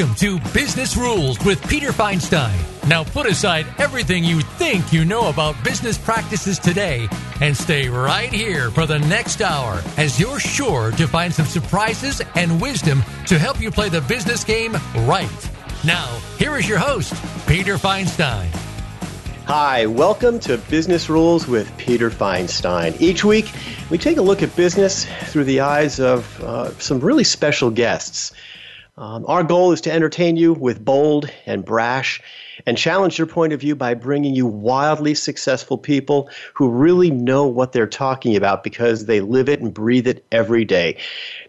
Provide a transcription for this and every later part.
Welcome to Business Rules with Peter Feinstein. Now put aside everything you think you know about business practices today and stay right here for the next hour as you're sure to find some surprises and wisdom to help you play the business game right. Now, here is your host, Peter Feinstein. Hi, welcome to Business Rules with Peter Feinstein. Each week, we take a look at business through the eyes of uh, some really special guests. Um, our goal is to entertain you with bold and brash and challenge your point of view by bringing you wildly successful people who really know what they're talking about because they live it and breathe it every day.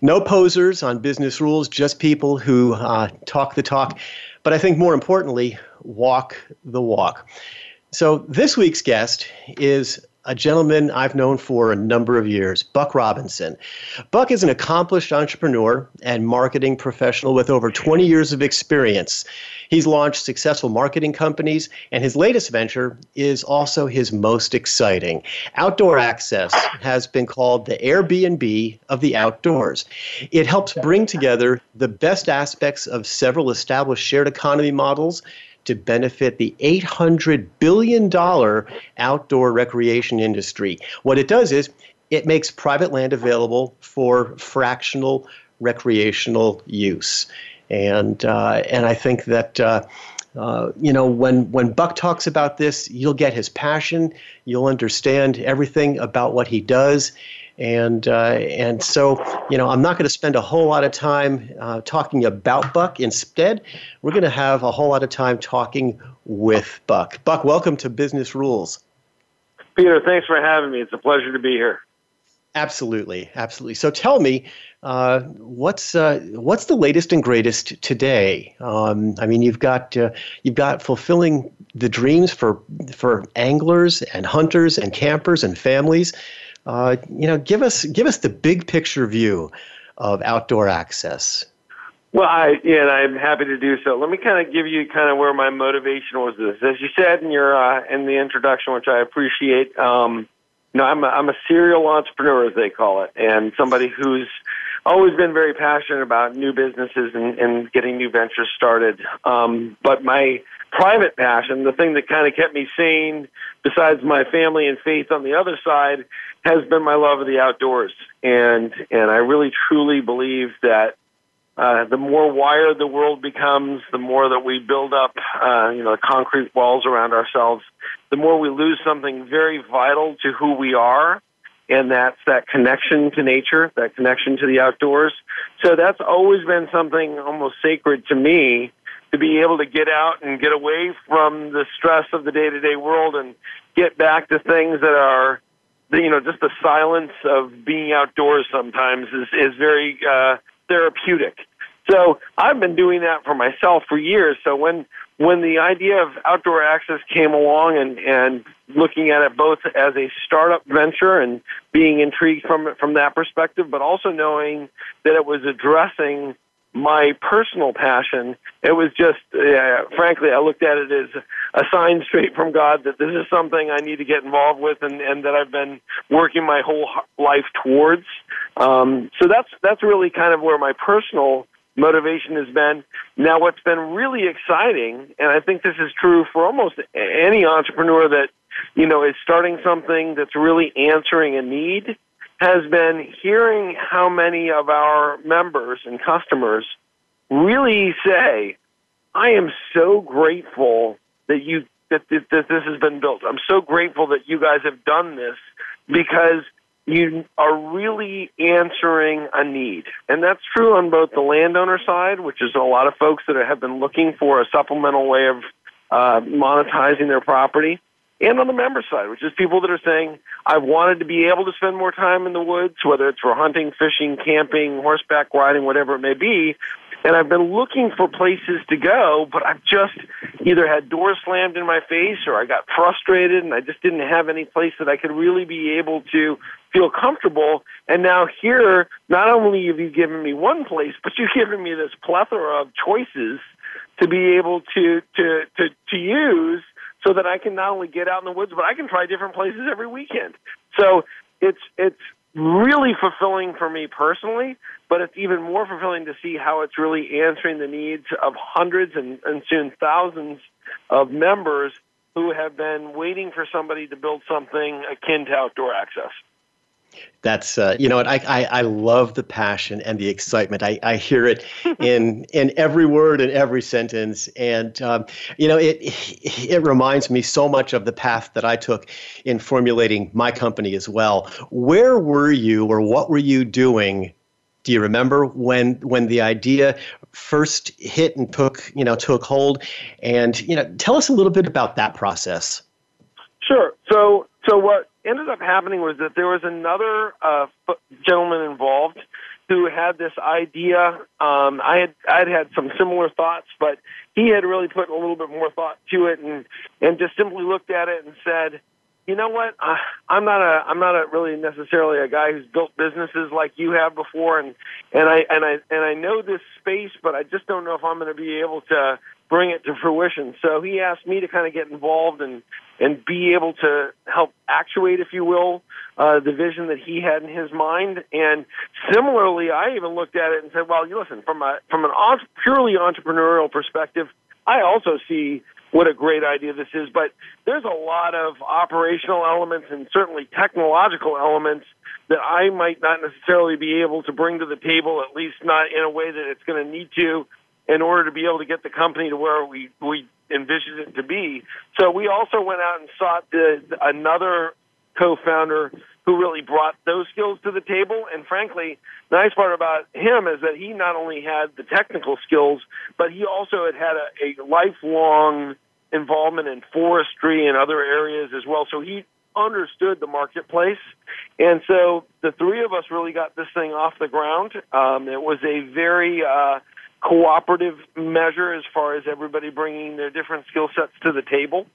No posers on business rules, just people who uh, talk the talk, but I think more importantly, walk the walk. So this week's guest is a gentleman I've known for a number of years, Buck Robinson. Buck is an accomplished entrepreneur and marketing professional with over 20 years of experience. He's launched successful marketing companies, and his latest venture is also his most exciting. Outdoor Access has been called the Airbnb of the outdoors. It helps bring together the best aspects of several established shared economy models to benefit the $800 billion outdoor recreation industry. What it does is it makes private land available for fractional recreational use. And, uh, and I think that. Uh, uh, you know, when, when Buck talks about this, you'll get his passion. You'll understand everything about what he does. And uh, and so you know I'm not going to spend a whole lot of time uh, talking about Buck. Instead, we're going to have a whole lot of time talking with Buck. Buck, welcome to Business Rules. Peter, thanks for having me. It's a pleasure to be here. Absolutely, absolutely. So tell me, uh, what's uh, what's the latest and greatest today? Um, I mean, you've got uh, you've got fulfilling the dreams for for anglers and hunters and campers and families. Uh, you know, give us give us the big picture view of outdoor access. Well, I yeah, and I'm happy to do so. Let me kind of give you kind of where my motivation was. This, as you said in your uh, in the introduction, which I appreciate. Um, you know, I'm a, I'm a serial entrepreneur, as they call it, and somebody who's always been very passionate about new businesses and, and getting new ventures started. Um, but my private passion, the thing that kind of kept me sane, besides my family and faith on the other side, has been my love of the outdoors, and and I really truly believe that uh, the more wired the world becomes, the more that we build up, uh, you know, concrete walls around ourselves, the more we lose something very vital to who we are, and that's that connection to nature, that connection to the outdoors. So that's always been something almost sacred to me to be able to get out and get away from the stress of the day to day world and get back to things that are you know, just the silence of being outdoors sometimes is, is very uh, therapeutic. So I've been doing that for myself for years. So when when the idea of outdoor access came along and and looking at it both as a startup venture and being intrigued from it from that perspective, but also knowing that it was addressing my personal passion. It was just, uh, frankly, I looked at it as a sign straight from God that this is something I need to get involved with, and, and that I've been working my whole life towards. Um, so that's that's really kind of where my personal motivation has been. Now, what's been really exciting, and I think this is true for almost any entrepreneur that you know is starting something that's really answering a need has been hearing how many of our members and customers really say, I am so grateful that you that, that, this has been built. I'm so grateful that you guys have done this because you are really answering a need. And that's true on both the landowner side, which is a lot of folks that have been looking for a supplemental way of uh, monetizing their property, and on the member side, which is people that are saying, I've wanted to be able to spend more time in the woods, whether it's for hunting, fishing, camping, horseback riding, whatever it may be. And I've been looking for places to go, but I've just either had doors slammed in my face or I got frustrated and I just didn't have any place that I could really be able to feel comfortable. And now here, not only have you given me one place, but you've given me this plethora of choices to be able to, to, to, to use so that I can not only get out in the woods, but I can try different places every weekend. So it's it's really fulfilling for me personally, but it's even more fulfilling to see how it's really answering the needs of hundreds and, and soon thousands of members who have been waiting for somebody to build something akin to outdoor access. That's uh, you know what I, I, I love the passion and the excitement. I, I hear it in in every word and every sentence, and um, you know it it reminds me so much of the path that I took in formulating my company as well. Where were you, or what were you doing? Do you remember when when the idea first hit and took you know took hold? And you know, tell us a little bit about that process. Sure. So so what ended up happening was that there was another uh, gentleman involved who had this idea. Um, I had I'd had some similar thoughts, but he had really put a little bit more thought to it, and and just simply looked at it and said, you know what, uh, I'm not a I'm not a really necessarily a guy who's built businesses like you have before, and and I and I and I know this space, but I just don't know if I'm going to be able to bring it to fruition. So he asked me to kind of get involved and and be able to help actuate, if you will, uh, the vision that he had in his mind. And similarly, I even looked at it and said, well, you listen, from a from an purely entrepreneurial perspective, I also see what a great idea this is. But there's a lot of operational elements and certainly technological elements that I might not necessarily be able to bring to the table, at least not in a way that it's going to need to in order to be able to get the company to where we we envisioned it to be. So we also went out and sought the, another co-founder who really brought those skills to the table. And frankly, the nice part about him is that he not only had the technical skills, but he also had had a, a lifelong involvement in forestry and other areas as well. So he understood the marketplace. And so the three of us really got this thing off the ground. Um, it was a very, uh, cooperative measure as far as everybody bringing their different skill sets to the table.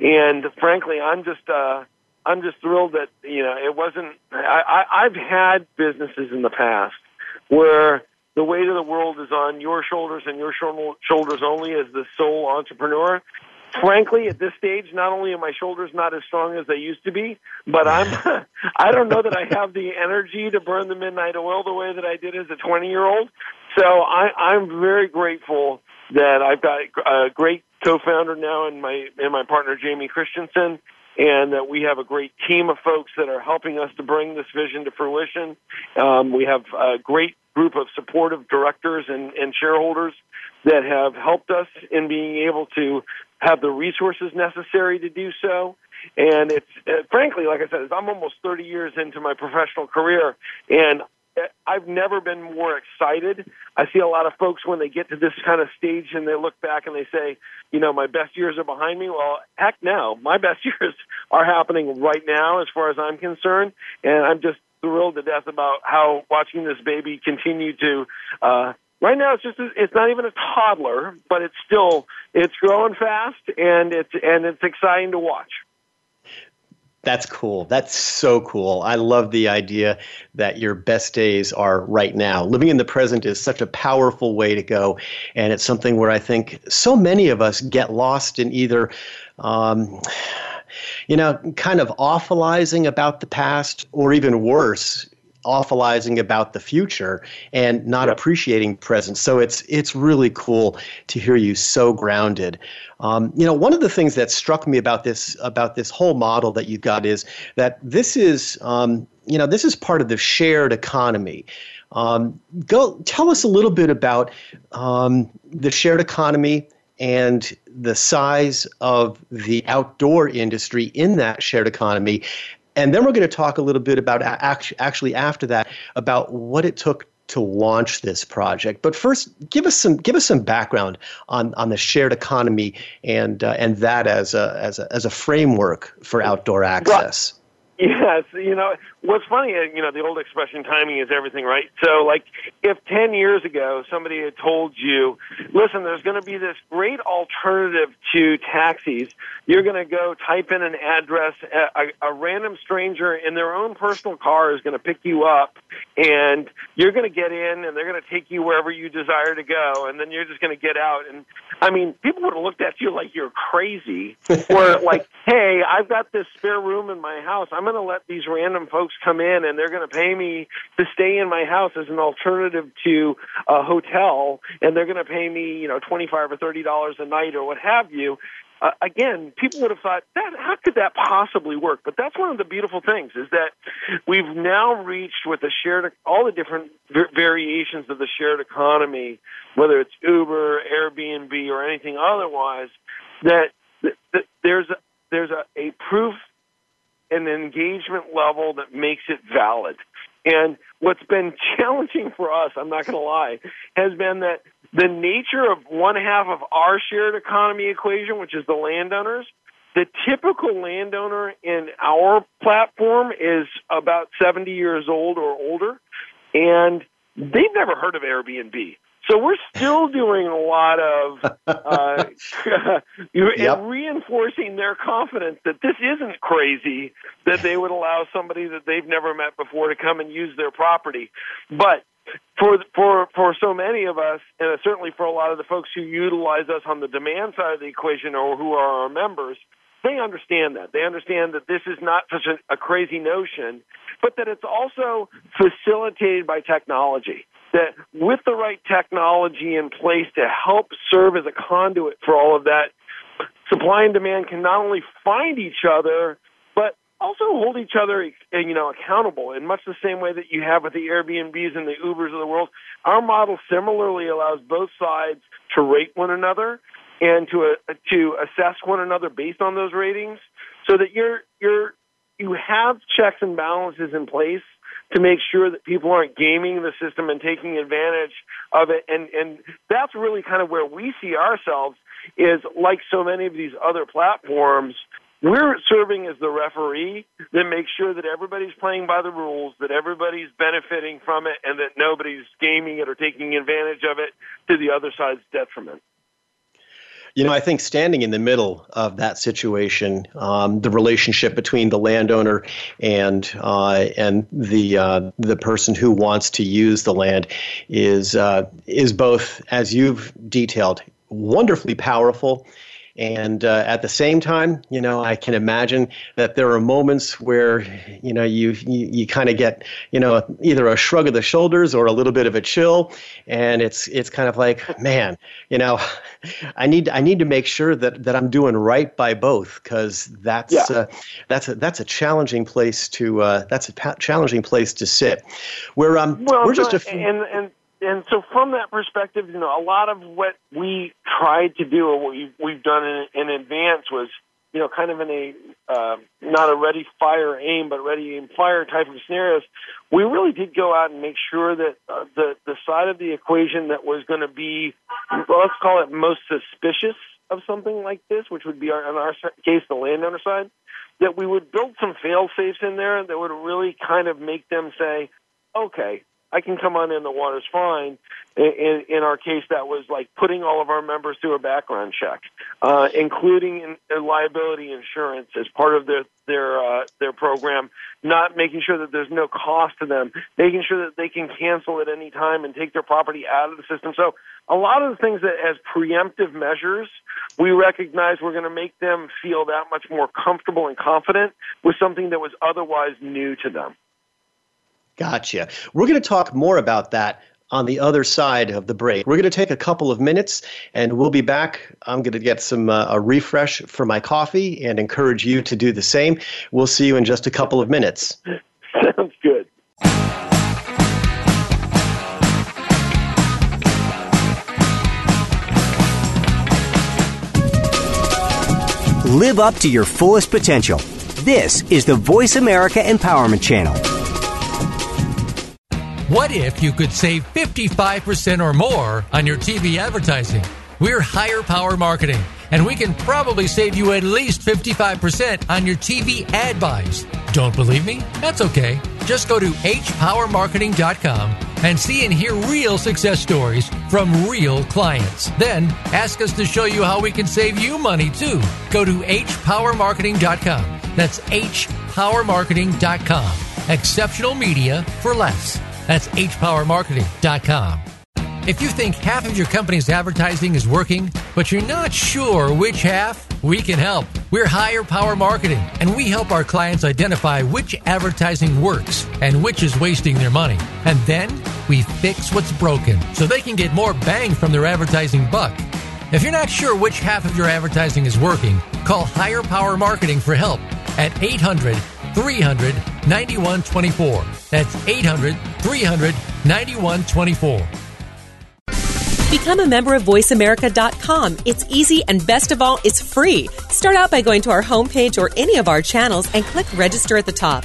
And frankly, I'm just uh, I'm just thrilled that you know it wasn't. I, I, I've had businesses in the past where the weight of the world is on your shoulders and your shoulders only as the sole entrepreneur. Frankly, at this stage, not only are my shoulders not as strong as they used to be, but I'm I don't know that I have the energy to burn the midnight oil the way that I did as a 20 year old. So I, I'm very grateful that I've got a great co-founder now and my and my partner Jamie Christensen, and that we have a great team of folks that are helping us to bring this vision to fruition. Um, we have a great group of supportive directors and, and shareholders that have helped us in being able to have the resources necessary to do so. And it's uh, frankly, like I said, I'm almost 30 years into my professional career, and I've never been more excited. I see a lot of folks when they get to this kind of stage and they look back and they say, you know, my best years are behind me. Well, heck no, my best years are happening right now as far as I'm concerned. And I'm just thrilled to death about how watching this baby continue to, uh, right now it's just, it's not even a toddler, but it's still, it's growing fast and it's, and it's exciting to watch. That's cool. That's so cool. I love the idea that your best days are right now. Living in the present is such a powerful way to go. And it's something where I think so many of us get lost in either, um, you know, kind of awfulizing about the past or even worse, awfulizing about the future and not yep. appreciating present. So it's it's really cool to hear you so grounded. Um, you know, one of the things that struck me about this about this whole model that you've got is that this is um, you know this is part of the shared economy. Um, go tell us a little bit about um, the shared economy and the size of the outdoor industry in that shared economy and then we're going to talk a little bit about actually after that about what it took to launch this project. But first, give us some give us some background on, on the shared economy and uh, and that as a as a as a framework for outdoor access. Yes, you know what's funny, uh, you know the old expression "timing is everything," right? So, like, if ten years ago somebody had told you, "Listen, there's going to be this great alternative to taxis. You're going to go type in an address, a, a random stranger in their own personal car is going to pick you up, and you're going to get in and they're going to take you wherever you desire to go and then you're just going to get out and i mean people would have looked at you like you're crazy or like hey i've got this spare room in my house i'm going to let these random folks come in and they're going to pay me to stay in my house as an alternative to a hotel and they're going to pay me you know 25 or 30 dollars a night or what have you uh, again, people would have thought that how could that possibly work? But that's one of the beautiful things is that we've now reached with the shared all the different variations of the shared economy, whether it's Uber, Airbnb, or anything otherwise, that, that there's a, there's a, a proof and engagement level that makes it valid. And what's been challenging for us, I'm not going to lie, has been that the nature of one half of our shared economy equation, which is the landowners, the typical landowner in our platform is about 70 years old or older, and they've never heard of Airbnb. So we're still doing a lot of uh, yep. reinforcing their confidence that this isn't crazy that they would allow somebody that they've never met before to come and use their property. But for for for so many of us, and certainly for a lot of the folks who utilize us on the demand side of the equation or who are our members, they understand that. They understand that this is not such a, a crazy notion, but that it's also facilitated by technology. That with the right technology in place to help serve as a conduit for all of that, supply and demand can not only find each other, but also hold each other, you know, accountable in much the same way that you have with the Airbnbs and the Ubers of the world. Our model similarly allows both sides to rate one another and to uh, to assess one another based on those ratings, so that you're you're you have checks and balances in place to make sure that people aren't gaming the system and taking advantage of it. And and that's really kind of where we see ourselves is like so many of these other platforms we're serving as the referee that makes sure that everybody's playing by the rules, that everybody's benefiting from it, and that nobody's gaming it or taking advantage of it to the other side's detriment. You know, I think standing in the middle of that situation, um, the relationship between the landowner and uh, and the uh, the person who wants to use the land is uh, is both, as you've detailed, wonderfully powerful and uh, at the same time, you know, I can imagine that there are moments where, you know, you you, you kind of get, you know, either a shrug of the shoulders or a little bit of a chill, and it's it's kind of like, man, you know, I need I need to make sure that, that I'm doing right by both because that's yeah. uh, that's a that's a challenging place to uh, that's a pa- challenging place to sit. Where um well, we're just a f- and and and so from that perspective, you know, a lot of what we tried to do or what we've, we've done in, in advance was, you know, kind of in a uh, not a ready, fire, aim, but ready, aim, fire type of scenarios. We really did go out and make sure that uh, the the side of the equation that was going to be, well, let's call it most suspicious of something like this, which would be our, in our case the landowner side, that we would build some fail safes in there that would really kind of make them say, okay, I can come on in, the water's fine. In, in our case, that was like putting all of our members through a background check, uh, including in, in liability insurance as part of their their uh, their program. Not making sure that there's no cost to them, making sure that they can cancel at any time and take their property out of the system. So a lot of the things that as preemptive measures, we recognize we're going to make them feel that much more comfortable and confident with something that was otherwise new to them. Gotcha. We're going to talk more about that on the other side of the break. We're going to take a couple of minutes and we'll be back. I'm going to get some uh, a refresh for my coffee and encourage you to do the same. We'll see you in just a couple of minutes. Sounds good. Live up to your fullest potential. This is the Voice America Empowerment Channel. What if you could save 55% or more on your TV advertising? We're Higher Power Marketing, and we can probably save you at least 55% on your TV ad buys. Don't believe me? That's okay. Just go to hpowermarketing.com and see and hear real success stories from real clients. Then ask us to show you how we can save you money too. Go to hpowermarketing.com. That's hpowermarketing.com. Exceptional media for less. That's hpowermarketing.com. If you think half of your company's advertising is working, but you're not sure which half, we can help. We're Higher Power Marketing, and we help our clients identify which advertising works and which is wasting their money. And then we fix what's broken so they can get more bang from their advertising buck. If you're not sure which half of your advertising is working, call Higher Power Marketing for help at 800 300 9124. That's 800 300 9124. Become a member of VoiceAmerica.com. It's easy and best of all, it's free. Start out by going to our homepage or any of our channels and click register at the top.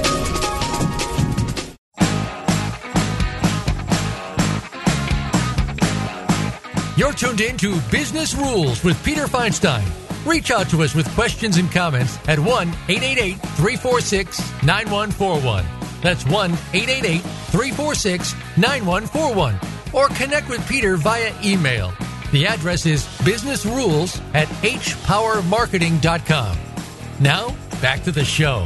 You're tuned in to Business Rules with Peter Feinstein. Reach out to us with questions and comments at 1 888 346 9141. That's 1 888 346 9141. Or connect with Peter via email the address is businessrules at hpowermarketing.com. Now, back to the show.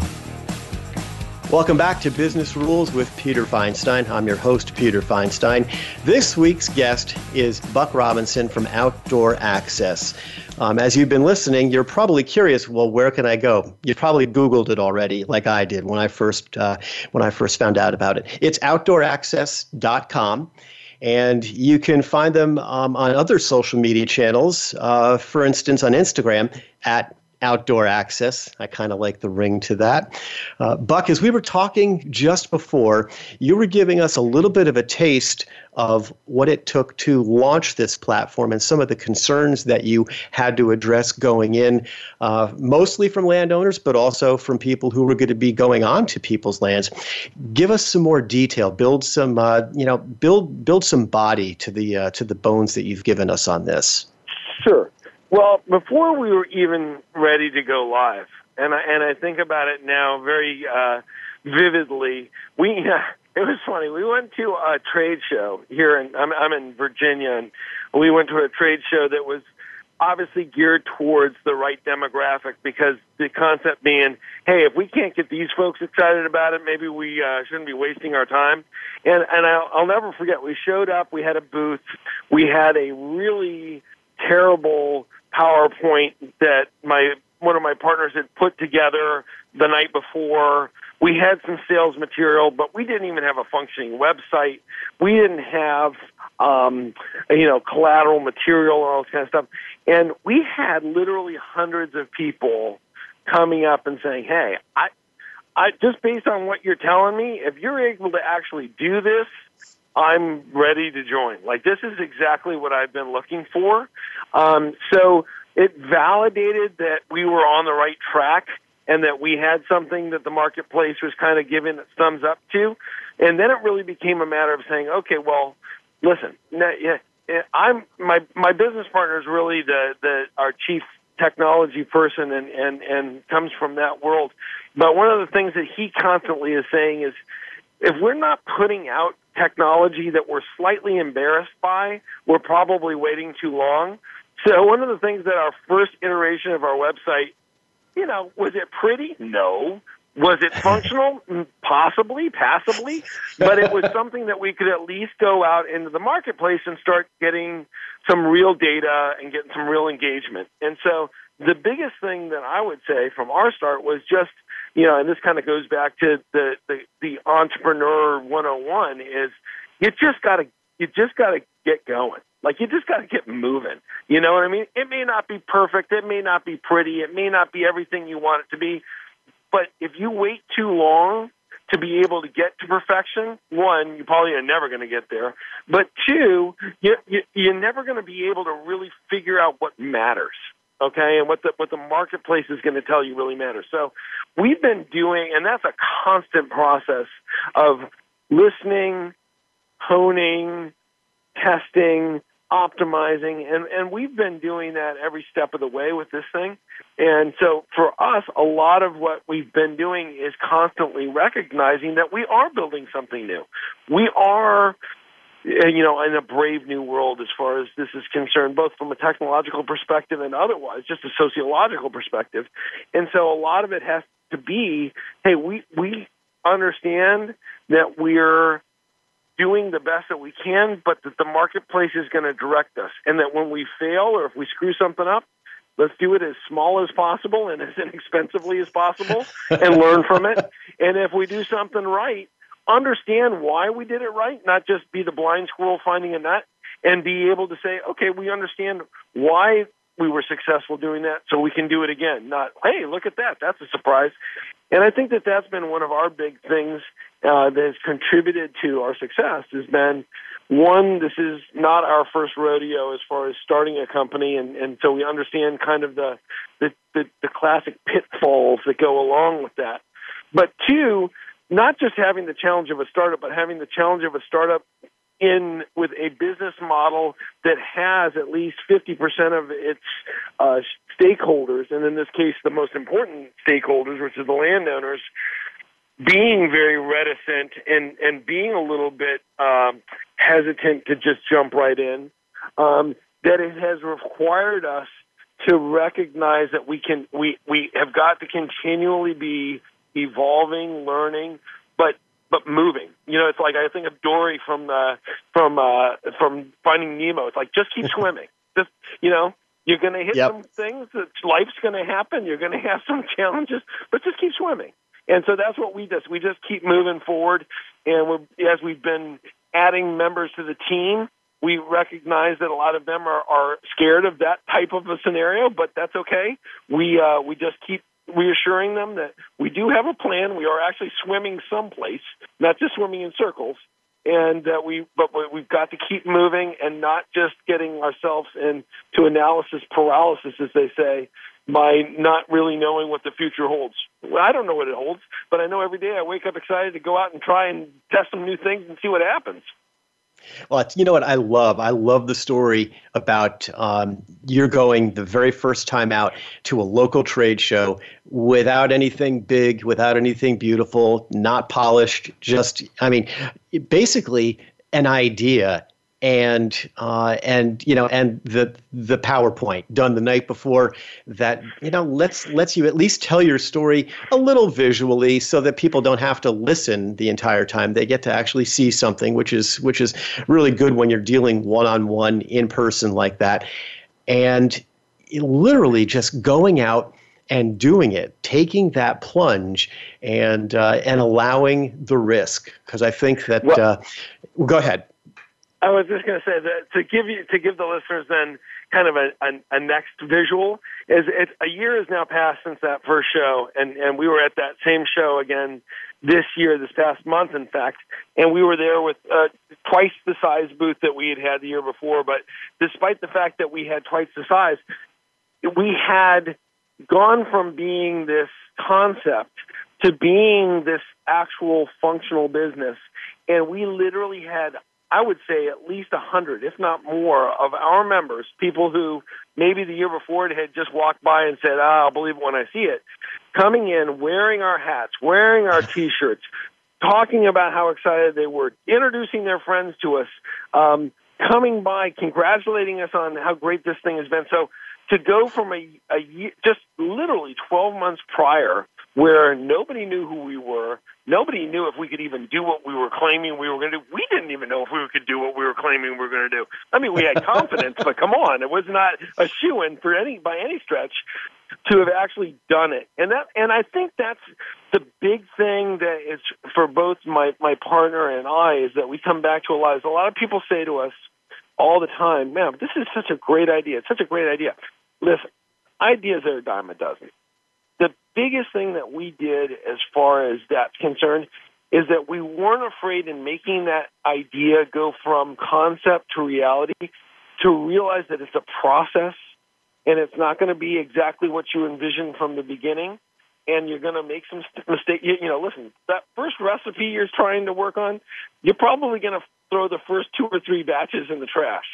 Welcome back to Business Rules with Peter Feinstein. I'm your host, Peter Feinstein. This week's guest is Buck Robinson from Outdoor Access. Um, as you've been listening, you're probably curious. Well, where can I go? You probably Googled it already, like I did when I first uh, when I first found out about it. It's outdooraccess.com. And you can find them um, on other social media channels, uh, for instance, on Instagram at outdoor access. I kind of like the ring to that. Uh, Buck, as we were talking just before, you were giving us a little bit of a taste of what it took to launch this platform and some of the concerns that you had to address going in, uh, mostly from landowners, but also from people who were going to be going on to people's lands. Give us some more detail. Build some, uh, you know, build build some body to the uh, to the bones that you've given us on this. Sure. Well, before we were even ready to go live, and I, and I think about it now very uh, vividly. We uh, it was funny. We went to a trade show here, in I'm, I'm in Virginia, and we went to a trade show that was obviously geared towards the right demographic because the concept being, hey, if we can't get these folks excited about it, maybe we uh, shouldn't be wasting our time. And and I'll, I'll never forget. We showed up. We had a booth. We had a really terrible PowerPoint that my one of my partners had put together the night before. We had some sales material, but we didn't even have a functioning website. We didn't have um, you know collateral material and all this kind of stuff. And we had literally hundreds of people coming up and saying, "Hey, I, I just based on what you're telling me, if you're able to actually do this, I'm ready to join. Like this is exactly what I've been looking for. Um, so it validated that we were on the right track and that we had something that the marketplace was kind of giving its thumbs up to. And then it really became a matter of saying, okay, well, listen, I'm my my business partner is really the the our chief technology person and and and comes from that world. But one of the things that he constantly is saying is if we're not putting out technology that we're slightly embarrassed by, we're probably waiting too long. So one of the things that our first iteration of our website, you know, was it pretty? No. Was it functional? Mm, possibly, passably, but it was something that we could at least go out into the marketplace and start getting some real data and getting some real engagement. And so the biggest thing that I would say from our start was just you know, and this kind of goes back to the the, the entrepreneur 101 is you just got to you just got to get going. Like you just got to get moving. You know what I mean? It may not be perfect, it may not be pretty, it may not be everything you want it to be, but if you wait too long to be able to get to perfection, one, you probably are never going to get there. But two, you, you, you're never going to be able to really figure out what matters okay, and what the what the marketplace is going to tell you really matters. So we've been doing, and that's a constant process of listening, honing, testing, optimizing, and, and we've been doing that every step of the way with this thing. And so for us, a lot of what we've been doing is constantly recognizing that we are building something new. We are you know, in a brave new world as far as this is concerned, both from a technological perspective and otherwise, just a sociological perspective. And so a lot of it has to be, hey, we we understand that we're doing the best that we can, but that the marketplace is going to direct us, and that when we fail or if we screw something up, let's do it as small as possible and as inexpensively as possible, and learn from it. And if we do something right, understand why we did it right, not just be the blind squirrel finding a nut, and be able to say, okay, we understand why we were successful doing that, so we can do it again. Not, hey, look at that, that's a surprise. And I think that that's been one of our big things uh, that has contributed to our success. Has been one, this is not our first rodeo as far as starting a company, and, and so we understand kind of the, the the the classic pitfalls that go along with that. But two, not just having the challenge of a startup, but having the challenge of a startup in with a business model that has at least 50% of its uh, stakeholders, and in this case, the most important stakeholders, which are the landowners, being very reticent and, and being a little bit um, hesitant to just jump right in, um, that it has required us to recognize that we can we, we have got to continually be evolving, learning, but but moving. You know, it's like I think of Dory from uh, from uh, from Finding Nemo. It's like just keep swimming. Just you know, you're going to hit yep. some things. Life's going to happen. You're going to have some challenges, but just keep swimming. And so that's what we just we just keep moving forward. And we're, as we've been adding members to the team, we recognize that a lot of them are, are scared of that type of a scenario, but that's okay. We uh, we just keep reassuring them that we do have a plan. We are actually swimming someplace, not just swimming in circles, and that we but we've got to keep moving and not just getting ourselves into analysis paralysis, as they say, by not really knowing what the future holds. Well, I don't know what it holds, but I know every day I wake up excited to go out and try and test some new things and see what happens. Well, you know what I love? I love the story about um, you're going the very first time out to a local trade show without anything big, without anything beautiful, not polished, just, I mean, basically an idea and uh, and you know and the the PowerPoint done the night before that you know lets lets you at least tell your story a little visually so that people don't have to listen the entire time they get to actually see something which is which is really good when you're dealing one on one in person like that and literally just going out and doing it, taking that plunge, and uh, and allowing the risk. Because I think that. Well, uh, go ahead. I was just going to say that to give you to give the listeners then kind of a, a, a next visual is it's a year has now passed since that first show, and and we were at that same show again this year, this past month, in fact, and we were there with uh, twice the size booth that we had had the year before. But despite the fact that we had twice the size, we had gone from being this concept to being this actual functional business, and we literally had I would say at least a hundred, if not more, of our members, people who maybe the year before it had just walked by and said, ah, I'll believe it when I see it, coming in, wearing our hats, wearing our T-shirts, talking about how excited they were, introducing their friends to us, um, coming by, congratulating us on how great this thing has been. So to go from a, a year, just literally 12 months prior, where nobody knew who we were, nobody knew if we could even do what we were claiming we were going to do. We didn't even know if we could do what we were claiming we were going to do. I mean, we had confidence, but come on, it was not a shoe in for any by any stretch to have actually done it. And that, and I think that's the big thing that is for both my my partner and I is that we come back to a lot. Is a lot of people say to us all the time, "Man, this is such a great idea. It's such a great idea." Listen, ideas are a dime a dozen the biggest thing that we did as far as that's concerned is that we weren't afraid in making that idea go from concept to reality to realize that it's a process and it's not going to be exactly what you envisioned from the beginning and you're going to make some mistakes. You, you know, listen, that first recipe you're trying to work on, you're probably going to throw the first two or three batches in the trash.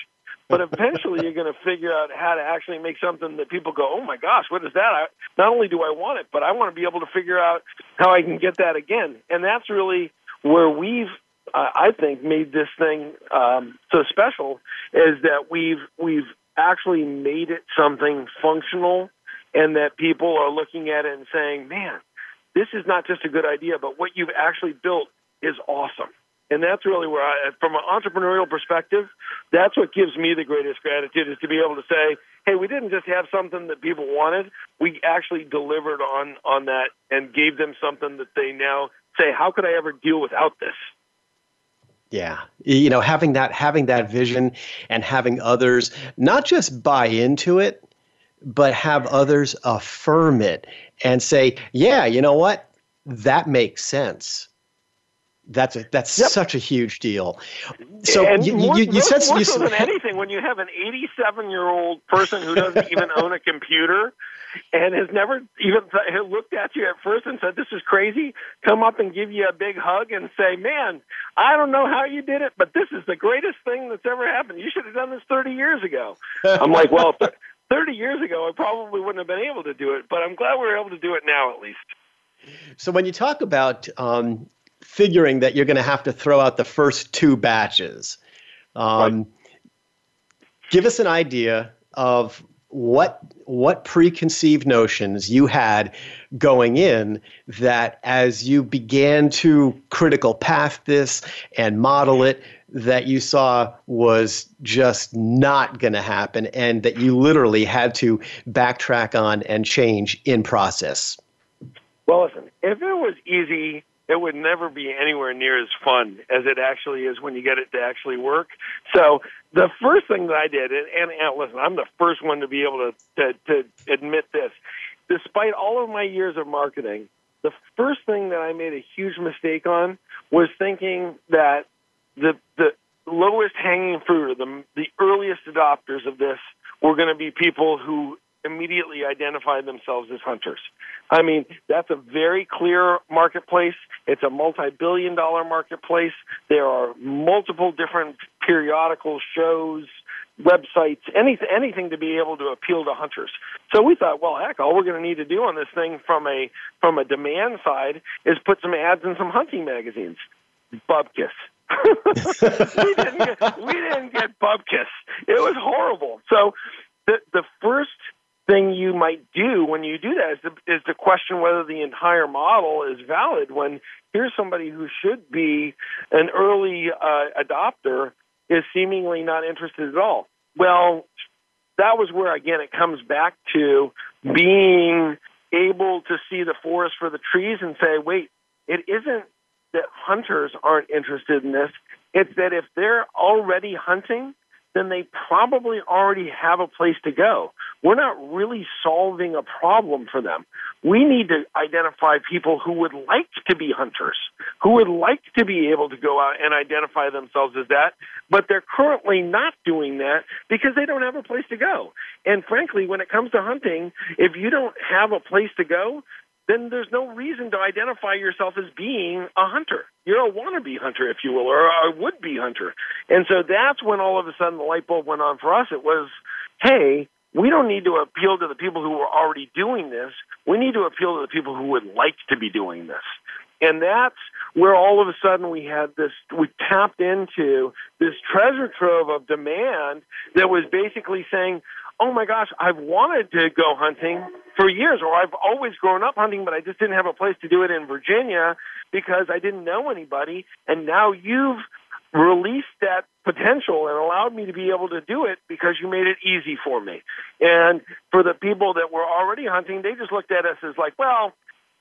But eventually, you're going to figure out how to actually make something that people go, "Oh my gosh, what is that?" I, not only do I want it, but I want to be able to figure out how I can get that again. And that's really where we've uh, I think made this thing um, so special is that we've we've actually made it something functional, and that people are looking at it and saying, "Man, this is not just a good idea, but what you've actually built is awesome." And that's really where I, from an entrepreneurial perspective, that's what gives me the greatest gratitude is to be able to say, hey, we didn't just have something that people wanted. We actually delivered on, on that and gave them something that they now say, how could I ever deal without this? Yeah, you know, having that having that vision and having others not just buy into it, but have others affirm it and say, "Yeah, you know what? That makes sense." That's a that's yep. such a huge deal. So and you, more, you, you said more you, so than anything, when you have an 87 year old person who doesn't even own a computer and has never even th- looked at you at first and said, "This is crazy," come up and give you a big hug and say, "Man, I don't know how you did it, but this is the greatest thing that's ever happened. You should have done this 30 years ago." I'm like, "Well." 30 years ago, I probably wouldn't have been able to do it, but I'm glad we are able to do it now at least. So when you talk about um, figuring that you're going to have to throw out the first two batches. Um, right. Give us an idea of what what preconceived notions you had going in that as you began to critical path this and model it that you saw was just not going to happen and that you literally had to backtrack on and change in process well listen if it was easy it would never be anywhere near as fun as it actually is when you get it to actually work. So the first thing that I did, and, and, and listen, I'm the first one to be able to, to, to admit this. Despite all of my years of marketing, the first thing that I made a huge mistake on was thinking that the the lowest hanging fruit, or the the earliest adopters of this, were going to be people who immediately identify themselves as hunters. I mean, that's a very clear marketplace. It's a multi billion dollar marketplace. There are multiple different periodical shows, websites, anything, anything to be able to appeal to hunters. So we thought, well, heck, all we're going to need to do on this thing from a from a demand side is put some ads in some hunting magazines. Bubkiss. we didn't get we didn't get bubkiss. It was horrible. So the the first thing you might do when you do that is to, is to question whether the entire model is valid when here's somebody who should be an early uh, adopter is seemingly not interested at all. Well, that was where, again, it comes back to being able to see the forest for the trees and say, wait, it isn't that hunters aren't interested in this. It's that if they're already hunting, then they probably already have a place to go. We're not really solving a problem for them. We need to identify people who would like to be hunters, who would like to be able to go out and identify themselves as that, but they're currently not doing that because they don't have a place to go. And frankly, when it comes to hunting, if you don't have a place to go, then there's no reason to identify yourself as being a hunter. You're a wannabe hunter, if you will, or a would be hunter. And so that's when all of a sudden the light bulb went on for us. It was, hey, we don't need to appeal to the people who are already doing this. We need to appeal to the people who would like to be doing this. And that's where all of a sudden we had this, we tapped into this treasure trove of demand that was basically saying, oh my gosh, I've wanted to go hunting for years, or I've always grown up hunting, but I just didn't have a place to do it in Virginia because I didn't know anybody. And now you've released that potential and allowed me to be able to do it because you made it easy for me. And for the people that were already hunting, they just looked at us as like, well,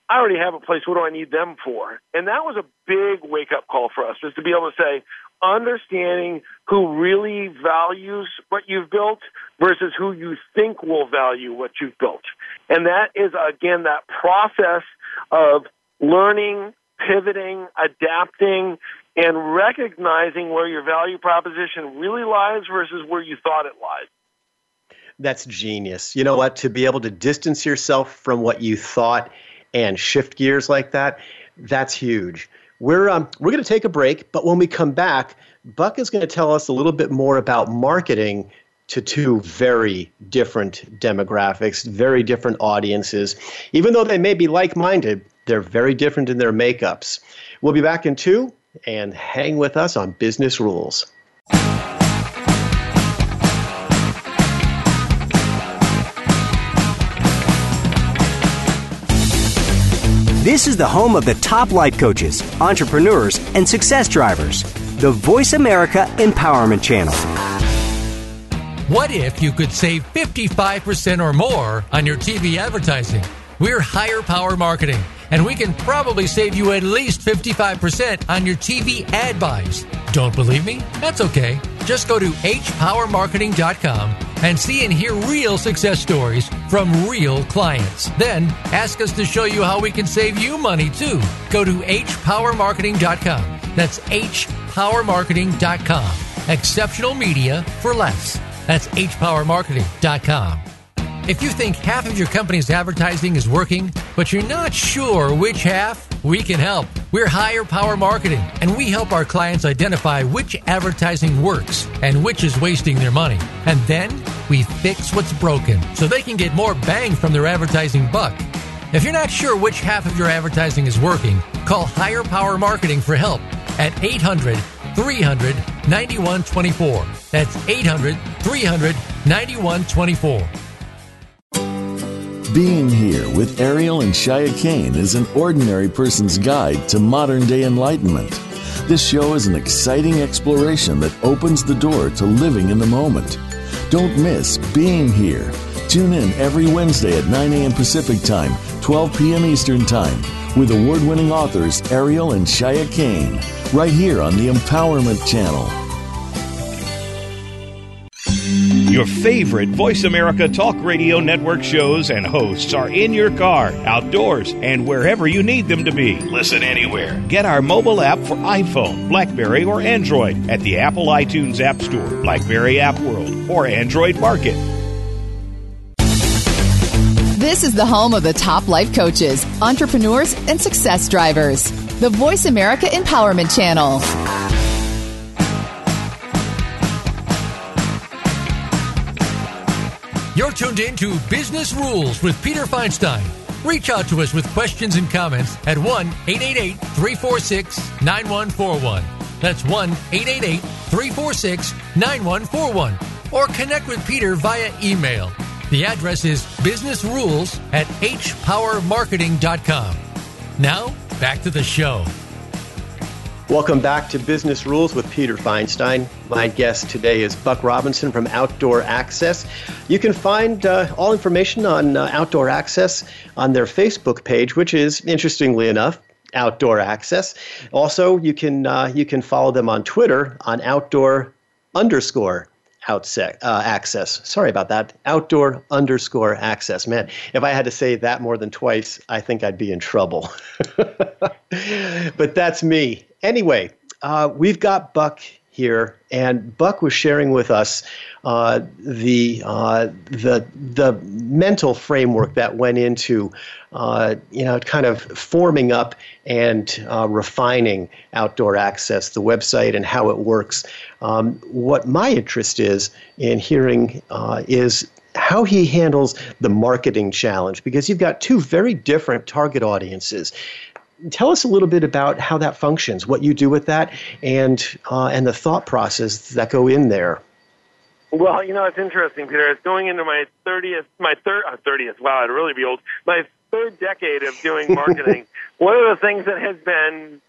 I already have a place. What do I need them for? And that was a big wake up call for us, was to be able to say, understanding who really values what you've built versus who you think will value what you've built. And that is, again, that process of learning, pivoting, adapting, and recognizing where your value proposition really lies versus where you thought it lies. That's genius. You know what? To be able to distance yourself from what you thought and shift gears like that, that's huge We're, um, we're going to take a break, but when we come back, Buck is going to tell us a little bit more about marketing to two very different demographics, very different audiences. Even though they may be like minded, they're very different in their makeups. We'll be back in two and hang with us on Business Rules. This is the home of the top life coaches, entrepreneurs, and success drivers. The Voice America Empowerment Channel. What if you could save 55% or more on your TV advertising? We're Higher Power Marketing, and we can probably save you at least 55% on your TV ad buys. Don't believe me? That's okay. Just go to hpowermarketing.com and see and hear real success stories from real clients. Then ask us to show you how we can save you money too. Go to hpowermarketing.com. That's hpowermarketing.com. Exceptional media for less. That's hpowermarketing.com. If you think half of your company's advertising is working, but you're not sure which half, we can help. We're Higher Power Marketing, and we help our clients identify which advertising works and which is wasting their money. And then we fix what's broken so they can get more bang from their advertising buck. If you're not sure which half of your advertising is working, call Higher Power Marketing for help at 800 300 9124. That's 800 300 9124. Being here with Ariel and Shya Kane is an ordinary person's guide to modern day enlightenment. This show is an exciting exploration that opens the door to living in the moment. Don't miss Being Here. Tune in every Wednesday at 9 a.m. Pacific Time, 12 p.m. Eastern Time, with award winning authors Ariel and Shya Kane, right here on the Empowerment Channel. Your favorite Voice America Talk Radio Network shows and hosts are in your car, outdoors, and wherever you need them to be. Listen anywhere. Get our mobile app for iPhone, Blackberry, or Android at the Apple iTunes App Store, Blackberry App World, or Android Market. This is the home of the top life coaches, entrepreneurs, and success drivers. The Voice America Empowerment Channel. You're tuned in to Business Rules with Peter Feinstein. Reach out to us with questions and comments at 1 888 346 9141. That's 1 888 346 9141. Or connect with Peter via email. The address is businessrules at hpowermarketing.com. Now, back to the show. Welcome back to Business Rules with Peter Feinstein. My guest today is Buck Robinson from Outdoor Access. You can find uh, all information on uh, Outdoor Access on their Facebook page, which is, interestingly enough, Outdoor Access. Also, you can uh, you can follow them on Twitter on Outdoor underscore outsec, uh, access. Sorry about that. Outdoor underscore access. Man, if I had to say that more than twice, I think I'd be in trouble. but that's me. Anyway, uh, we've got Buck here, and Buck was sharing with us uh, the uh, the the mental framework that went into uh, you know kind of forming up and uh, refining outdoor access, the website, and how it works. Um, what my interest is in hearing uh, is how he handles the marketing challenge because you've got two very different target audiences tell us a little bit about how that functions, what you do with that, and uh, and the thought process that go in there. Well, you know, it's interesting, Peter. It's going into my thirtieth, my third, uh, thirtieth. Wow, I'd really be old. My third decade of doing marketing. One of the things that has been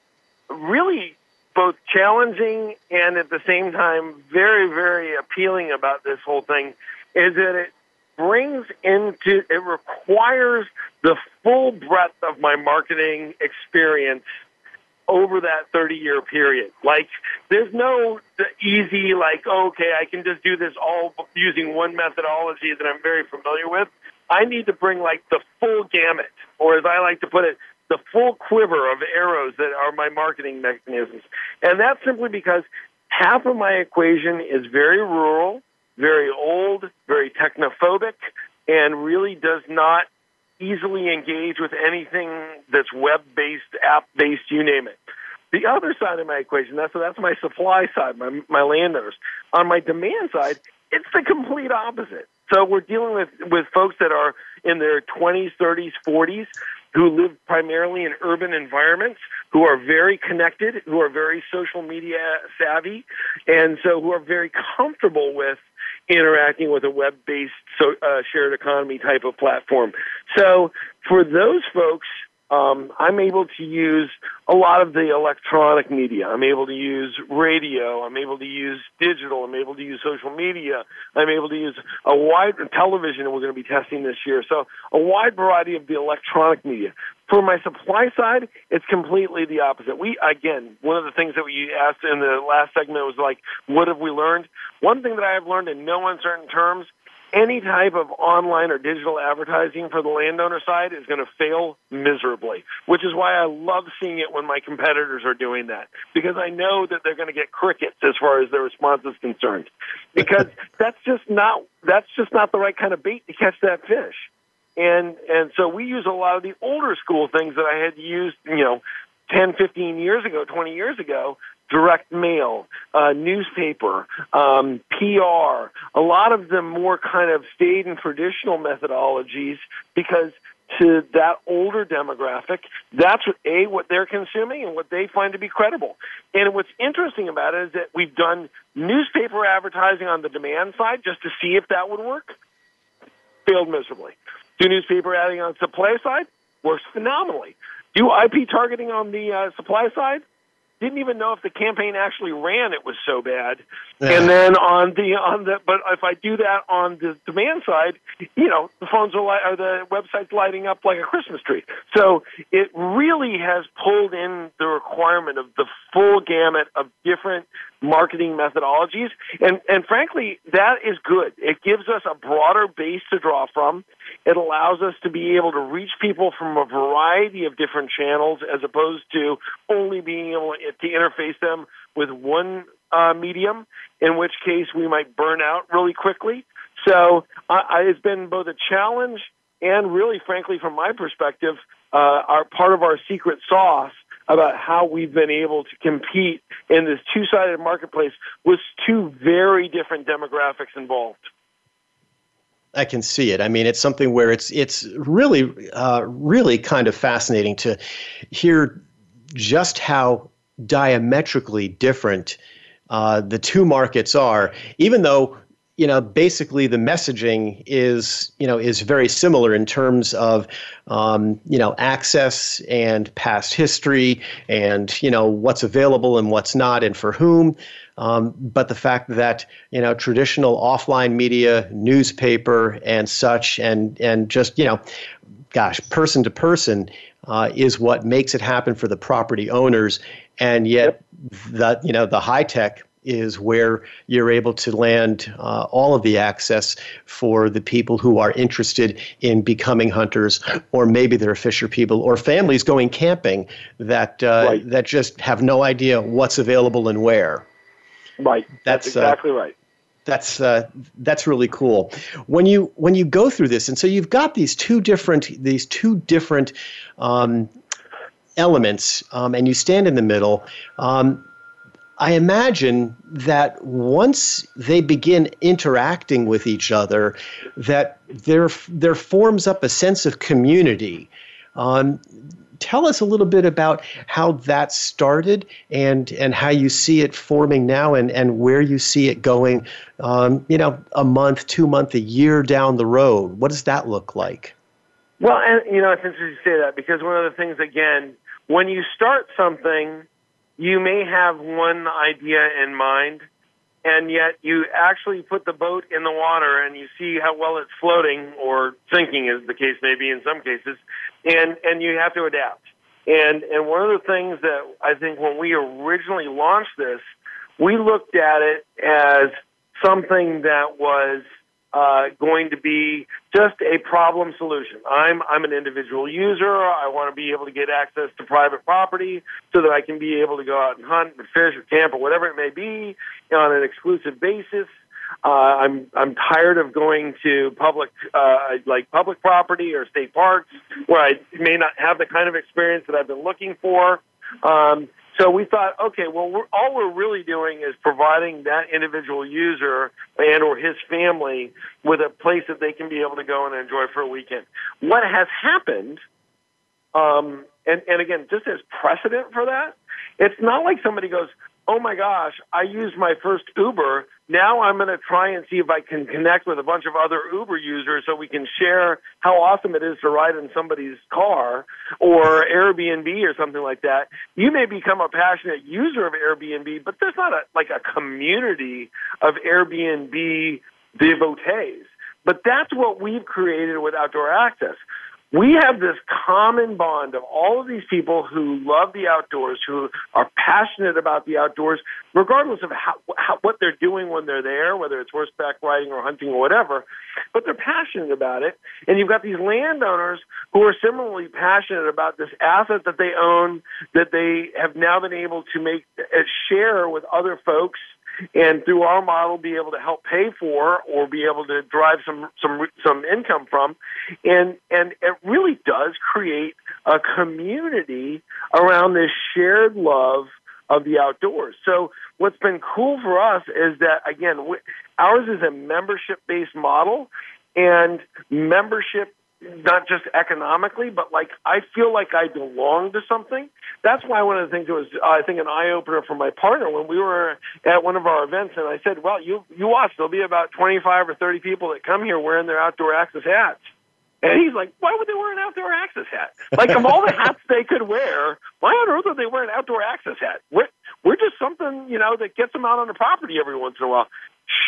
really both challenging and at the same time very, very appealing about this whole thing is that it brings into it requires the full breadth of my marketing experience over that 30 year period. Like, there's no easy, like, oh, okay, I can just do this all using one methodology that I'm very familiar with. I need to bring like the full gamut, or as I like to put it, the full quiver of arrows that are my marketing mechanisms. And that's simply because half of my equation is very rural, very old, very technophobic, and really does not easily engage with anything that's web based, app based, you name it. the other side of my equation, that's, that's my supply side, my, my landowners. On my demand side, it's the complete opposite. So we're dealing with, with folks that are in their 20s, 30s, 40s who live primarily in urban environments, who are very connected, who are very social media savvy, and so who are very comfortable with interacting with a web-based so, uh, shared economy type of platform. So for those folks, um, I'm able to use a lot of the electronic media. I'm able to use radio. I'm able to use digital. I'm able to use social media. I'm able to use a wide television, we're going to be testing this year. So a wide variety of the electronic media. For my supply side, it's completely the opposite. We again, one of the things that we asked in the last segment was like, what have we learned? One thing that I have learned in no uncertain terms any type of online or digital advertising for the landowner side is going to fail miserably, which is why I love seeing it when my competitors are doing that because I know that they're going to get crickets as far as their response is concerned because that's just not that's just not the right kind of bait to catch that fish. And and so we use a lot of the older school things that I had used, you know, 10, 15 years ago, 20 years ago direct mail, uh, newspaper, um, PR, a lot of them more kind of stayed in traditional methodologies because to that older demographic, that's what, a what they're consuming and what they find to be credible. And what's interesting about it is that we've done newspaper advertising on the demand side just to see if that would work. Failed miserably. Do newspaper adding on supply side works phenomenally. Do IP targeting on the uh, supply side didn't even know if the campaign actually ran. It was so bad. Yeah. And then on the on the but if I do that on the demand side, you know, the phones are li- or the website's lighting up like a Christmas tree. So it really has pulled in the requirement of the full gamut of different marketing methodologies. And, and frankly, that is good. It gives us a broader base to draw from. It allows us to be able to reach people from a variety of different channels as opposed to only being able to interface them with one uh, medium, in which case we might burn out really quickly. So uh, it's been both a challenge and really, frankly, from my perspective, uh, our part of our secret sauce about how we've been able to compete in this two sided marketplace with two very different demographics involved. I can see it. I mean, it's something where it's it's really uh, really kind of fascinating to hear just how diametrically different uh, the two markets are. Even though you know, basically the messaging is, you know, is very similar in terms of, um, you know, access and past history and, you know, what's available and what's not and for whom. Um, but the fact that, you know, traditional offline media, newspaper and such, and, and just, you know, gosh, person to person uh, is what makes it happen for the property owners. And yet, yep. the, you know, the high tech is where you're able to land uh, all of the access for the people who are interested in becoming hunters, or maybe they're fisher people, or families going camping that uh, right. that just have no idea what's available and where. Right. That's, That's exactly uh, right. That's uh, that's really cool. When you when you go through this, and so you've got these two different these two different um, elements, um, and you stand in the middle. Um, I imagine that once they begin interacting with each other, that there there forms up a sense of community. Um, tell us a little bit about how that started and and how you see it forming now and and where you see it going um, you know a month two month a year down the road what does that look like well and you know it's interesting to say that because one of the things again when you start something you may have one idea in mind, and yet you actually put the boat in the water and you see how well it's floating or sinking, as the case may be in some cases, and and you have to adapt. And and one of the things that I think when we originally launched this, we looked at it as something that was uh, going to be just a problem solution. I'm I'm an individual user. I want to be able to get access to private property so that I can be able to go out and hunt and fish or camp or whatever it may be on an exclusive basis. Uh, I'm I'm tired of going to public uh, like public property or state parks where I may not have the kind of experience that I've been looking for. Um, so we thought, okay, well, we're, all we're really doing is providing that individual user and or his family with a place that they can be able to go and enjoy for a weekend. What has happened, um, and, and again, just as precedent for that, it's not like somebody goes, oh my gosh, I used my first Uber. Now I'm going to try and see if I can connect with a bunch of other Uber users so we can share how awesome it is to ride in somebody's car or Airbnb or something like that. You may become a passionate user of Airbnb, but there's not a, like a community of Airbnb devotees. But that's what we've created with Outdoor Access we have this common bond of all of these people who love the outdoors, who are passionate about the outdoors, regardless of how, how, what they're doing when they're there, whether it's horseback riding or hunting or whatever. But they're passionate about it. And you've got these landowners who are similarly passionate about this asset that they own, that they have now been able to make uh, share with other folks and through our model be able to help pay for or be able to drive some some some income from. And and it really does create a community around this shared love of the outdoors. So what's been cool for us is that again ours is a membership based model and membership not just economically, but like I feel like I belong to something. That's why one of the things that was uh, I think an eye opener for my partner when we were at one of our events, and I said, "Well, you you watch. There'll be about twenty five or thirty people that come here wearing their outdoor access hats." And he's like, "Why would they wear an outdoor access hat? Like of all the hats they could wear, why on earth would they wear an outdoor access hat? We're we're just something you know that gets them out on the property every once in a while."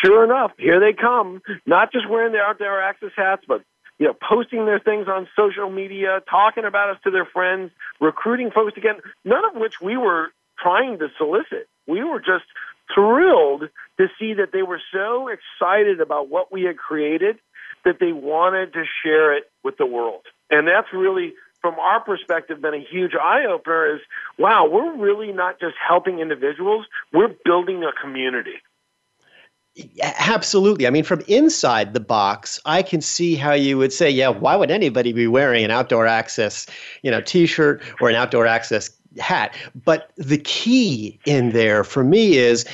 Sure enough, here they come, not just wearing their outdoor access hats, but you know, posting their things on social media, talking about us to their friends, recruiting folks again, none of which we were trying to solicit. We were just thrilled to see that they were so excited about what we had created that they wanted to share it with the world. And that's really from our perspective been a huge eye opener is wow, we're really not just helping individuals, we're building a community. Absolutely. I mean, from inside the box, I can see how you would say, yeah, why would anybody be wearing an outdoor access, you know, t-shirt or an outdoor access hat? But the key in there for me is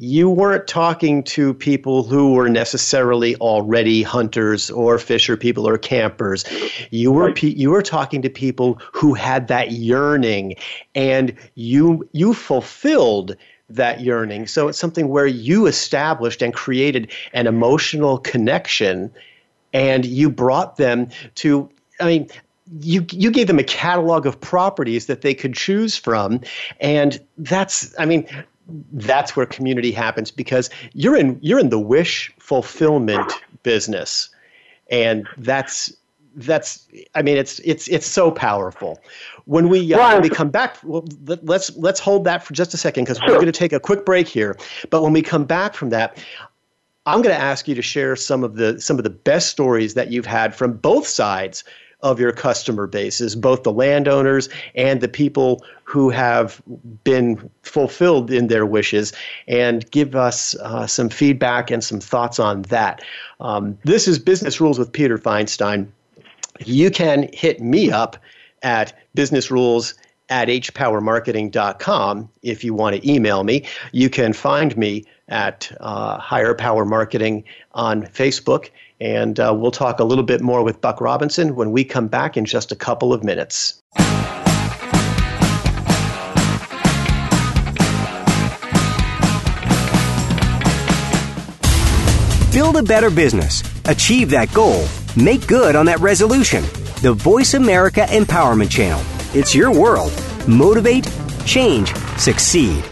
you weren't talking to people who were necessarily already hunters or fisher people or campers. You were right. you were talking to people who had that yearning and you you fulfilled that yearning. So it's something where you established and created an emotional connection and you brought them to, I mean, you you gave them a catalog of properties that they could choose from and that's i mean that's where community happens because you're in you're in the wish fulfillment business and that's that's i mean it's it's it's so powerful when we uh, when we come back well, let, us let's hold that for just a second because sure. we're going to take a quick break here but when we come back from that i'm going to ask you to share some of the some of the best stories that you've had from both sides of your customer bases, both the landowners and the people who have been fulfilled in their wishes, and give us uh, some feedback and some thoughts on that. Um, this is Business Rules with Peter Feinstein you can hit me up at businessrules at hpowermarketing.com if you want to email me. You can find me at uh, Higher Power Marketing on Facebook. And uh, we'll talk a little bit more with Buck Robinson when we come back in just a couple of minutes. Build a better business. Achieve that goal Make good on that resolution. The Voice America Empowerment Channel. It's your world. Motivate, change, succeed.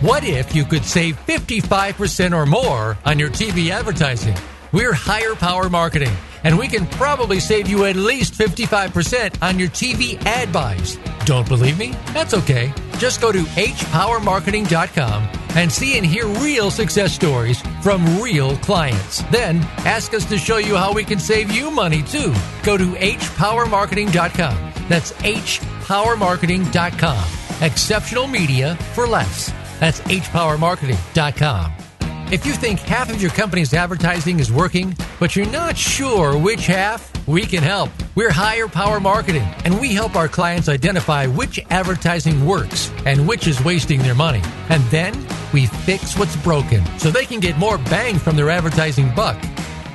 What if you could save 55% or more on your TV advertising? We're Higher Power Marketing, and we can probably save you at least 55% on your TV ad buys. Don't believe me? That's okay. Just go to hpowermarketing.com and see and hear real success stories from real clients. Then ask us to show you how we can save you money too. Go to hpowermarketing.com. That's hpowermarketing.com. Exceptional media for less. That's hpowermarketing.com. If you think half of your company's advertising is working, but you're not sure which half, we can help. We're Higher Power Marketing, and we help our clients identify which advertising works and which is wasting their money. And then we fix what's broken so they can get more bang from their advertising buck.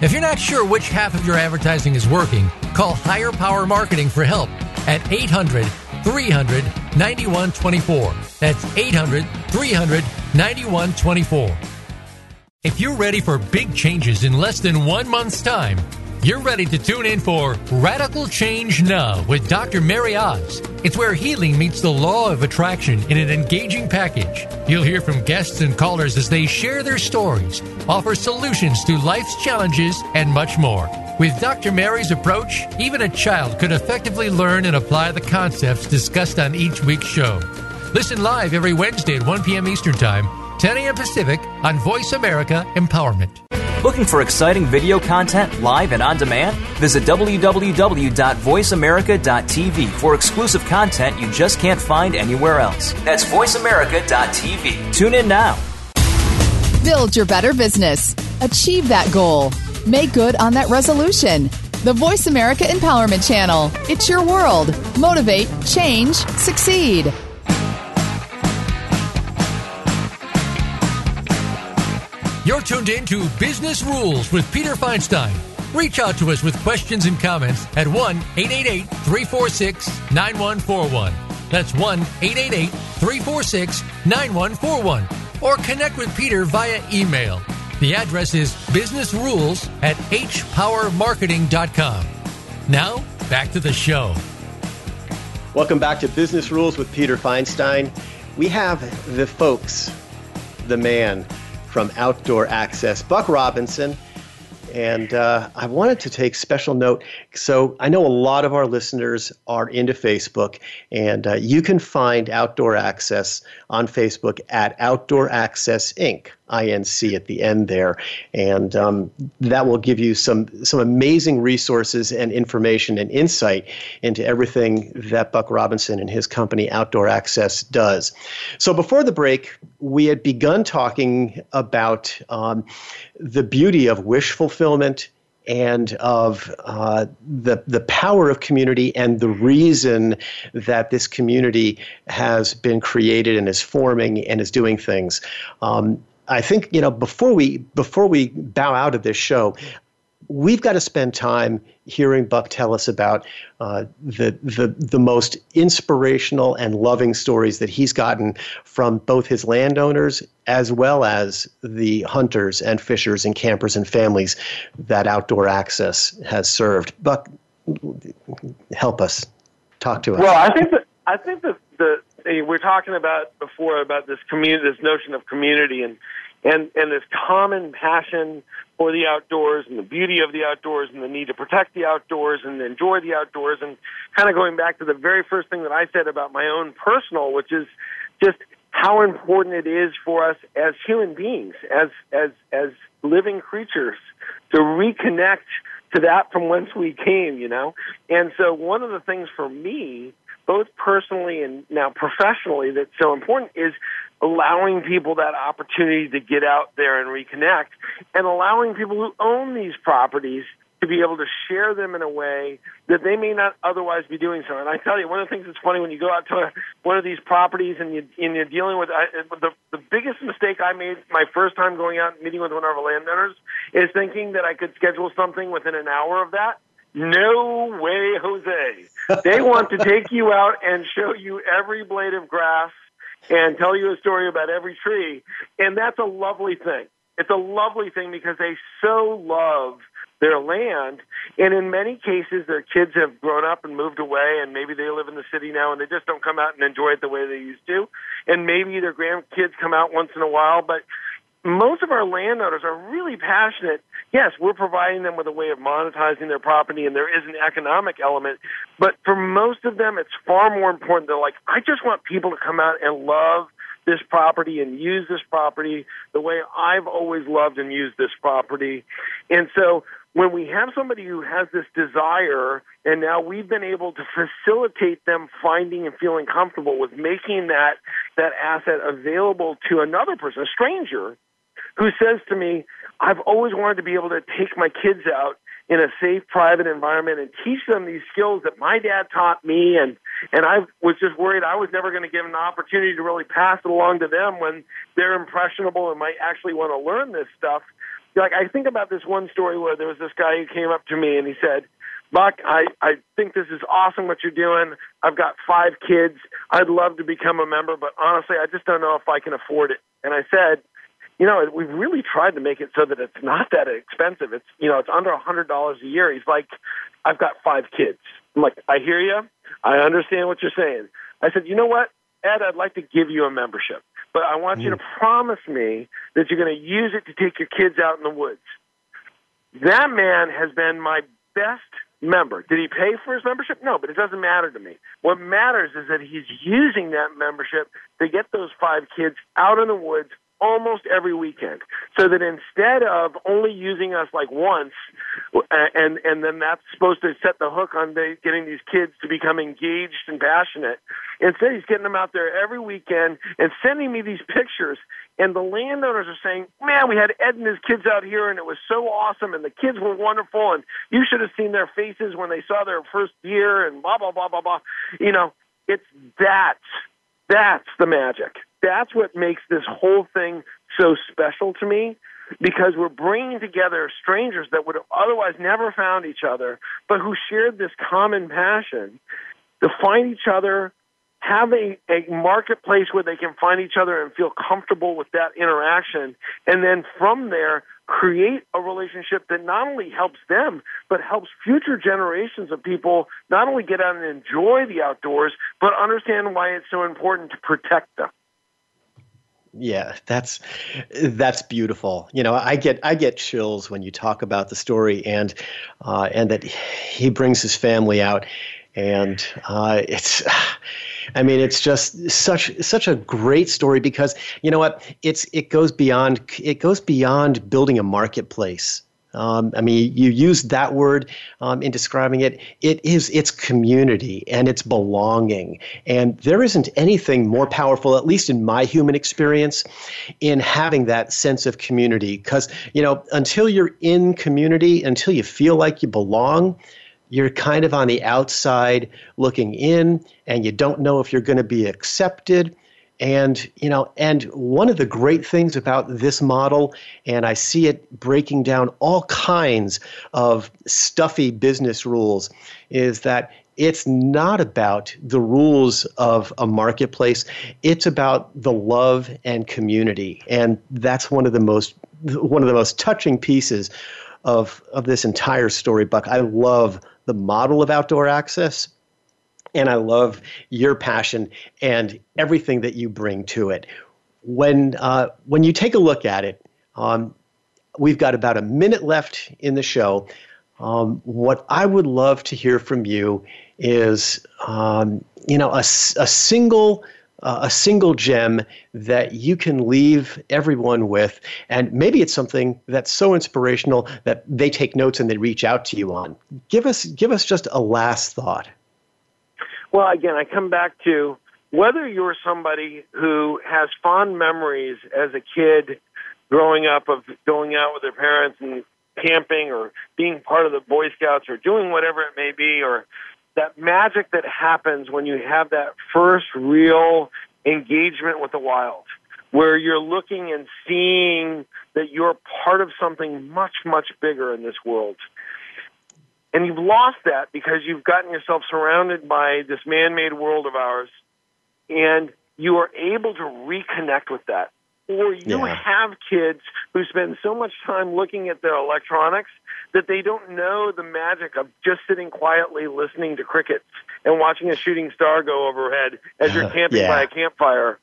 If you're not sure which half of your advertising is working, call Higher Power Marketing for help at 800 300 9124. That's 800 300 9124. If you're ready for big changes in less than one month's time, you're ready to tune in for Radical Change Now with Dr. Mary Oz. It's where healing meets the law of attraction in an engaging package. You'll hear from guests and callers as they share their stories, offer solutions to life's challenges, and much more. With Dr. Mary's approach, even a child could effectively learn and apply the concepts discussed on each week's show. Listen live every Wednesday at 1 p.m. Eastern Time 10 a.m. Pacific on Voice America Empowerment. Looking for exciting video content live and on demand? Visit www.voiceamerica.tv for exclusive content you just can't find anywhere else. That's voiceamerica.tv. Tune in now. Build your better business. Achieve that goal. Make good on that resolution. The Voice America Empowerment Channel. It's your world. Motivate, change, succeed. You're tuned in to Business Rules with Peter Feinstein. Reach out to us with questions and comments at 1 888 346 9141. That's 1 888 346 9141. Or connect with Peter via email. The address is businessrules at hpowermarketing.com. Now, back to the show. Welcome back to Business Rules with Peter Feinstein. We have the folks, the man, from Outdoor Access, Buck Robinson. And uh, I wanted to take special note. So I know a lot of our listeners are into Facebook, and uh, you can find Outdoor Access on Facebook at Outdoor Access Inc. INC at the end there, and um, that will give you some some amazing resources and information and insight into everything that Buck Robinson and his company Outdoor Access does. So before the break, we had begun talking about um, the beauty of wish fulfillment and of uh, the the power of community and the reason that this community has been created and is forming and is doing things. Um, I think you know before we before we bow out of this show, we've got to spend time hearing Buck tell us about uh, the, the, the most inspirational and loving stories that he's gotten from both his landowners as well as the hunters and fishers and campers and families that Outdoor Access has served. Buck, help us. Talk to us. Well, I think that I think that the we're talking about before about this community, this notion of community, and and and this common passion for the outdoors and the beauty of the outdoors and the need to protect the outdoors and enjoy the outdoors and kind of going back to the very first thing that I said about my own personal, which is just how important it is for us as human beings, as as as living creatures, to reconnect to that from whence we came, you know. And so one of the things for me both personally and now professionally that's so important is allowing people that opportunity to get out there and reconnect and allowing people who own these properties to be able to share them in a way that they may not otherwise be doing so. And I tell you, one of the things that's funny when you go out to one of these properties and, you, and you're dealing with I, the the biggest mistake I made my first time going out and meeting with one of our landowners is thinking that I could schedule something within an hour of that. No way, Jose. They want to take you out and show you every blade of grass and tell you a story about every tree. And that's a lovely thing. It's a lovely thing because they so love their land. And in many cases, their kids have grown up and moved away, and maybe they live in the city now and they just don't come out and enjoy it the way they used to. And maybe their grandkids come out once in a while, but most of our landowners are really passionate. Yes, we're providing them with a way of monetizing their property, and there is an economic element. But for most of them, it's far more important. They're like, I just want people to come out and love this property and use this property the way I've always loved and used this property. And so when we have somebody who has this desire, and now we've been able to facilitate them finding and feeling comfortable with making that that asset available to another person, a stranger, who says to me, I've always wanted to be able to take my kids out in a safe, private environment and teach them these skills that my dad taught me. And, and I was just worried I was never going to give an opportunity to really pass it along to them when they're impressionable and might actually want to learn this stuff. Like, I think about this one story where there was this guy who came up to me and he said, Buck, I, I think this is awesome what you're doing. I've got five kids. I'd love to become a member, but honestly, I just don't know if I can afford it. And I said, you know, we've really tried to make it so that it's not that expensive. It's, you know, it's under a hundred dollars a year. He's like, I've got five kids. I'm like, I hear you. I understand what you're saying. I said, you know what, Ed, I'd like to give you a membership, but I want mm. you to promise me that you're going to use it to take your kids out in the woods. That man has been my best member. Did he pay for his membership? No, but it doesn't matter to me. What matters is that he's using that membership to get those five kids out in the woods almost every weekend. So that instead of only using us like once, and and then that's supposed to set the hook on the, getting these kids to become engaged and passionate. Instead, he's getting them out there every weekend and sending me these pictures. And the landowners are saying, "Man, we had Ed and his kids out here, and it was so awesome, and the kids were wonderful, and you should have seen their faces when they saw their first deer, and blah blah blah blah blah." You know, it's that. That's the magic. That's what makes this whole thing so special to me because we're bringing together strangers that would have otherwise never found each other, but who shared this common passion to find each other, have a, a marketplace where they can find each other and feel comfortable with that interaction, and then from there, create a relationship that not only helps them, but helps future generations of people not only get out and enjoy the outdoors, but understand why it's so important to protect them. Yeah, that's that's beautiful. You know, I get I get chills when you talk about the story and uh, and that he brings his family out, and uh, it's. I mean, it's just such such a great story because you know what? It's it goes beyond it goes beyond building a marketplace. Um, I mean, you use that word um, in describing it. It is its community and its belonging. And there isn't anything more powerful, at least in my human experience, in having that sense of community. Because, you know, until you're in community, until you feel like you belong, you're kind of on the outside looking in, and you don't know if you're going to be accepted and you know, and one of the great things about this model, and I see it breaking down all kinds of stuffy business rules, is that it's not about the rules of a marketplace. It's about the love and community, and that's one of the most one of the most touching pieces of of this entire story. Buck, I love the model of outdoor access and I love your passion and everything that you bring to it. When uh, when you take a look at it, um, we've got about a minute left in the show. Um, what I would love to hear from you is, um, you know, a, a single uh, a single gem that you can leave everyone with, and maybe it's something that's so inspirational that they take notes and they reach out to you on. Give us give us just a last thought. Well, again, I come back to whether you're somebody who has fond memories as a kid growing up of going out with their parents and camping or being part of the Boy Scouts or doing whatever it may be, or that magic that happens when you have that first real engagement with the wild, where you're looking and seeing that you're part of something much, much bigger in this world. And you've lost that because you've gotten yourself surrounded by this man made world of ours, and you are able to reconnect with that. Or you yeah. have kids who spend so much time looking at their electronics that they don't know the magic of just sitting quietly listening to crickets and watching a shooting star go overhead as you're camping yeah. by a campfire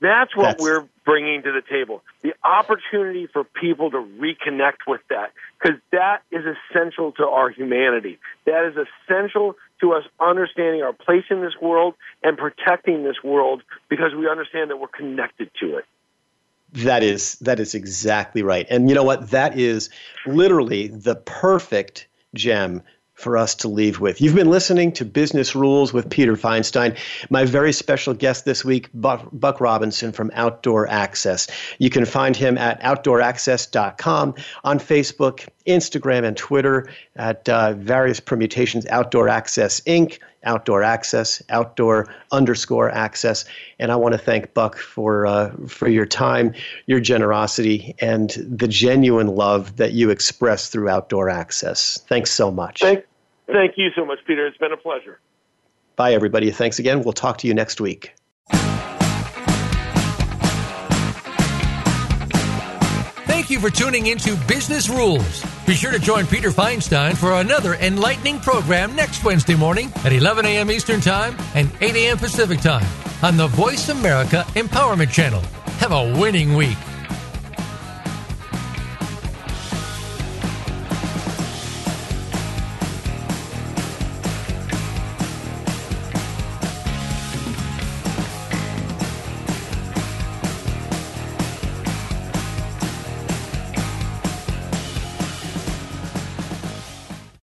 that's what That's... we're bringing to the table. The opportunity for people to reconnect with that, because that is essential to our humanity. That is essential to us understanding our place in this world and protecting this world because we understand that we're connected to it. That is that is exactly right. And you know what? That is literally the perfect gem for us to leave with. You've been listening to Business Rules with Peter Feinstein. My very special guest this week, Buck, Robinson from Outdoor Access. You can find him at outdooraccess.com on Facebook, Instagram, and Twitter at uh, various permutations Outdoor Access Inc., Outdoor Access, Outdoor underscore Access. And I want to thank Buck for uh, for your time, your generosity, and the genuine love that you express through Outdoor Access. Thanks so much. Thank, thank you so much, Peter. It's been a pleasure. Bye, everybody. Thanks again. We'll talk to you next week. Thank you for tuning into Business Rules. Be sure to join Peter Feinstein for another enlightening program next Wednesday morning at 11 a.m. Eastern Time and 8 a.m. Pacific Time on the Voice America Empowerment Channel. Have a winning week.